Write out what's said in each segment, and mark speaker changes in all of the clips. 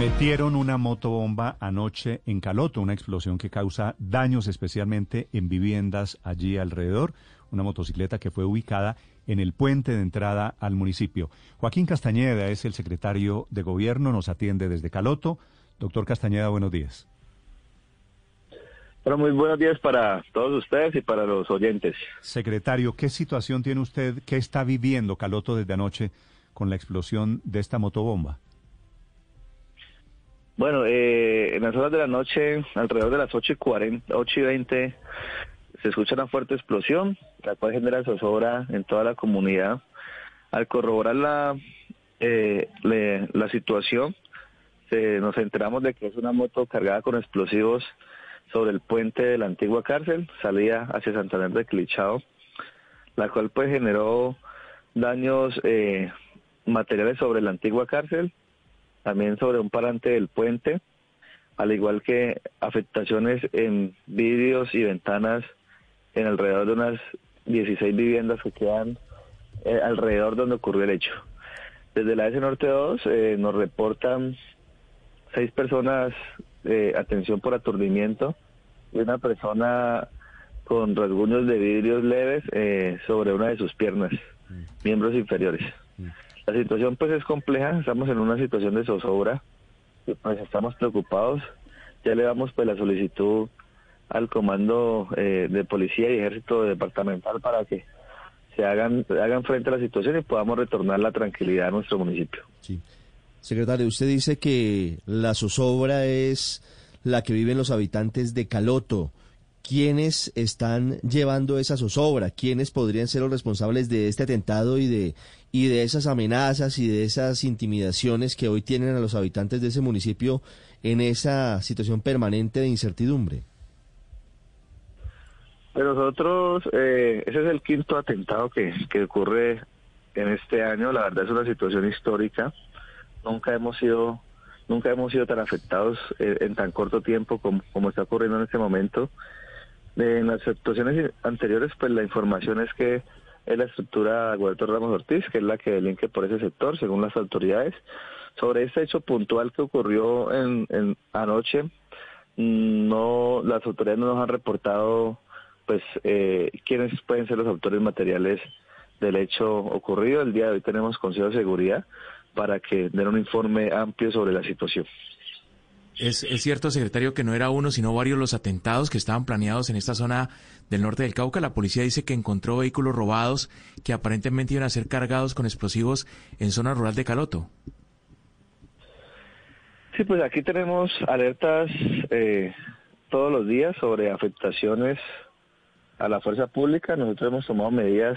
Speaker 1: Metieron una motobomba anoche en Caloto, una explosión que causa daños especialmente en viviendas allí alrededor. Una motocicleta que fue ubicada en el puente de entrada al municipio. Joaquín Castañeda es el secretario de gobierno, nos atiende desde Caloto. Doctor Castañeda, buenos días.
Speaker 2: Bueno, muy buenos días para todos ustedes y para los oyentes.
Speaker 1: Secretario, ¿qué situación tiene usted, qué está viviendo Caloto desde anoche con la explosión de esta motobomba?
Speaker 2: Bueno, eh, en las horas de la noche, alrededor de las 8 y, 40, 8 y 20, se escucha una fuerte explosión, la cual genera zozobra en toda la comunidad. Al corroborar la, eh, la situación, se, nos enteramos de que es una moto cargada con explosivos sobre el puente de la antigua cárcel, salía hacia Santander de Clichao, la cual pues generó daños eh, materiales sobre la antigua cárcel, también sobre un parante del puente, al igual que afectaciones en vidrios y ventanas en alrededor de unas 16 viviendas que quedan eh, alrededor donde ocurrió el hecho. Desde la S Norte 2 eh, nos reportan seis personas de atención por aturdimiento y una persona con rasguños de vidrios leves eh, sobre una de sus piernas, miembros inferiores. La situación pues es compleja, estamos en una situación de zozobra, pues estamos preocupados, ya le damos pues la solicitud al comando eh, de policía y ejército departamental para que se hagan, hagan frente a la situación y podamos retornar la tranquilidad a nuestro municipio.
Speaker 3: Sí. Secretario, usted dice que la zozobra es la que viven los habitantes de Caloto. ¿Quiénes están llevando esa zozobra? ¿Quiénes podrían ser los responsables de este atentado y de, y de esas amenazas y de esas intimidaciones que hoy tienen a los habitantes de ese municipio en esa situación permanente de incertidumbre?
Speaker 2: Pero nosotros, eh, ese es el quinto atentado que, que ocurre en este año. La verdad es una situación histórica. Nunca hemos sido nunca hemos sido tan afectados eh, en tan corto tiempo como, como está ocurriendo en este momento. En las situaciones anteriores, pues la información es que es la estructura Guadalupe Ramos Ortiz, que es la que delinque por ese sector, según las autoridades. Sobre este hecho puntual que ocurrió en, en anoche, no las autoridades no nos han reportado pues eh, quiénes pueden ser los autores materiales del hecho ocurrido. El día de hoy tenemos Consejo de Seguridad para que den un informe amplio sobre la situación.
Speaker 4: Es, cierto, secretario, que no era uno, sino varios los atentados que estaban planeados en esta zona del norte del Cauca. La policía dice que encontró vehículos robados que aparentemente iban a ser cargados con explosivos en zona rural de Caloto.
Speaker 2: Sí, pues aquí tenemos alertas eh, todos los días sobre afectaciones a la fuerza pública. Nosotros hemos tomado medidas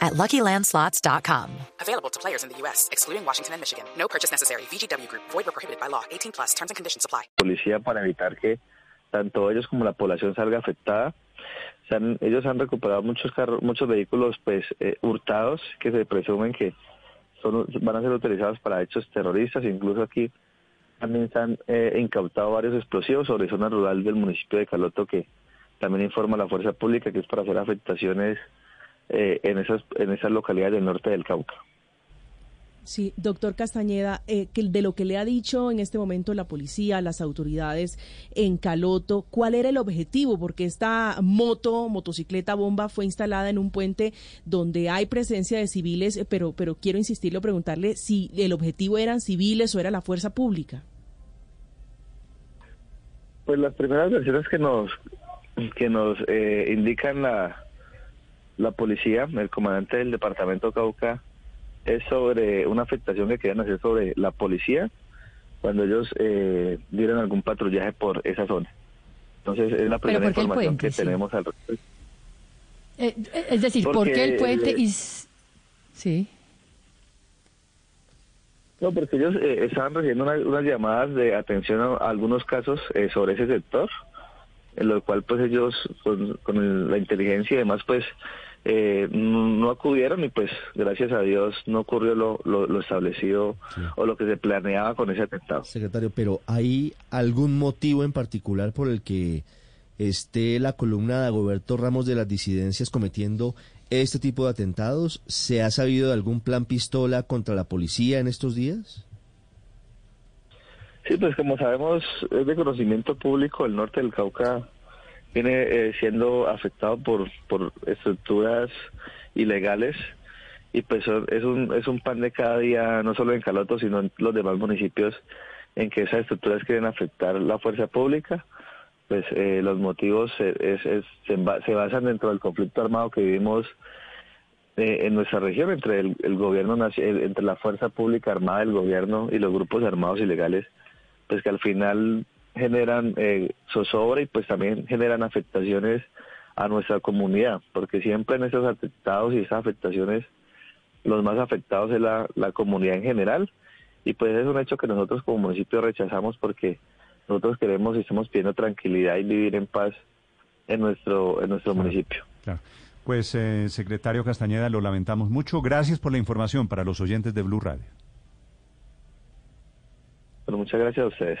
Speaker 5: at LuckyLandSlots.com.
Speaker 6: Available to players in the U.S., excluding Washington and Michigan. No purchase necessary. VGW Group. Void or prohibited by law. 18 plus. Terms and conditions apply.
Speaker 2: Policía para evitar que tanto ellos como la población salga afectada. Se han, ellos han recuperado muchos carros, muchos vehículos pues eh, hurtados que se presumen que son, van a ser utilizados para hechos terroristas. Incluso aquí también se han eh, incautado varios explosivos sobre zona rural del municipio de Caloto que también informa la fuerza pública que es para hacer afectaciones eh, en, esas, en esas localidades del norte del Cauca.
Speaker 7: Sí, doctor Castañeda, eh, que de lo que le ha dicho en este momento la policía, las autoridades en Caloto, ¿cuál era el objetivo? Porque esta moto, motocicleta bomba fue instalada en un puente donde hay presencia de civiles, eh, pero, pero quiero insistirlo, preguntarle si el objetivo eran civiles o era la fuerza pública.
Speaker 2: Pues las primeras versiones que nos que nos eh, indican la la policía, el comandante del departamento Cauca, es sobre una afectación que querían hacer sobre la policía cuando ellos eh, dieron algún patrullaje por esa zona. Entonces es la primera información que tenemos al respecto.
Speaker 8: Eh, eh, es decir, ¿por qué el puente? Y... Sí.
Speaker 2: No, porque ellos eh, estaban recibiendo unas llamadas de atención a, algunos casos sobre ese sector, en lo cual pues ellos con, la inteligencia y demás pues no, acudieron y pues gracias a Dios no ocurrió lo, lo, establecido o lo que se planeaba con ese atentado.
Speaker 3: Secretario, pero ¿hay algún motivo en particular por el que esté la columna de Agoberto Ramos de las disidencias cometiendo este tipo de atentados? ¿Se ha sabido de algún plan pistola contra la policía en estos días?
Speaker 2: Sí, pues como sabemos, es de conocimiento público, el norte del Cauca viene eh, siendo afectado por, por estructuras ilegales y pues es un, es un pan de cada día, no solo en Caloto, sino en los demás municipios en que esas estructuras quieren afectar la fuerza pública pues eh, los motivos se, basan dentro del conflicto armado que vivimos eh, en nuestra región entre el, gobierno entre la fuerza pública armada del gobierno y los grupos armados ilegales pues que al final generan eh, zozobra y pues también generan afectaciones a nuestra comunidad porque siempre en esos atentados y esas afectaciones los más afectados es la, la comunidad en general y pues es un hecho que nosotros como municipio rechazamos porque nosotros queremos y estamos pidiendo tranquilidad y vivir en paz en nuestro, en nuestro municipio.
Speaker 1: Pues, eh, secretario Castañeda, lo lamentamos mucho. Gracias por la información para los oyentes de Blue Radio.
Speaker 2: Bueno, muchas gracias a ustedes.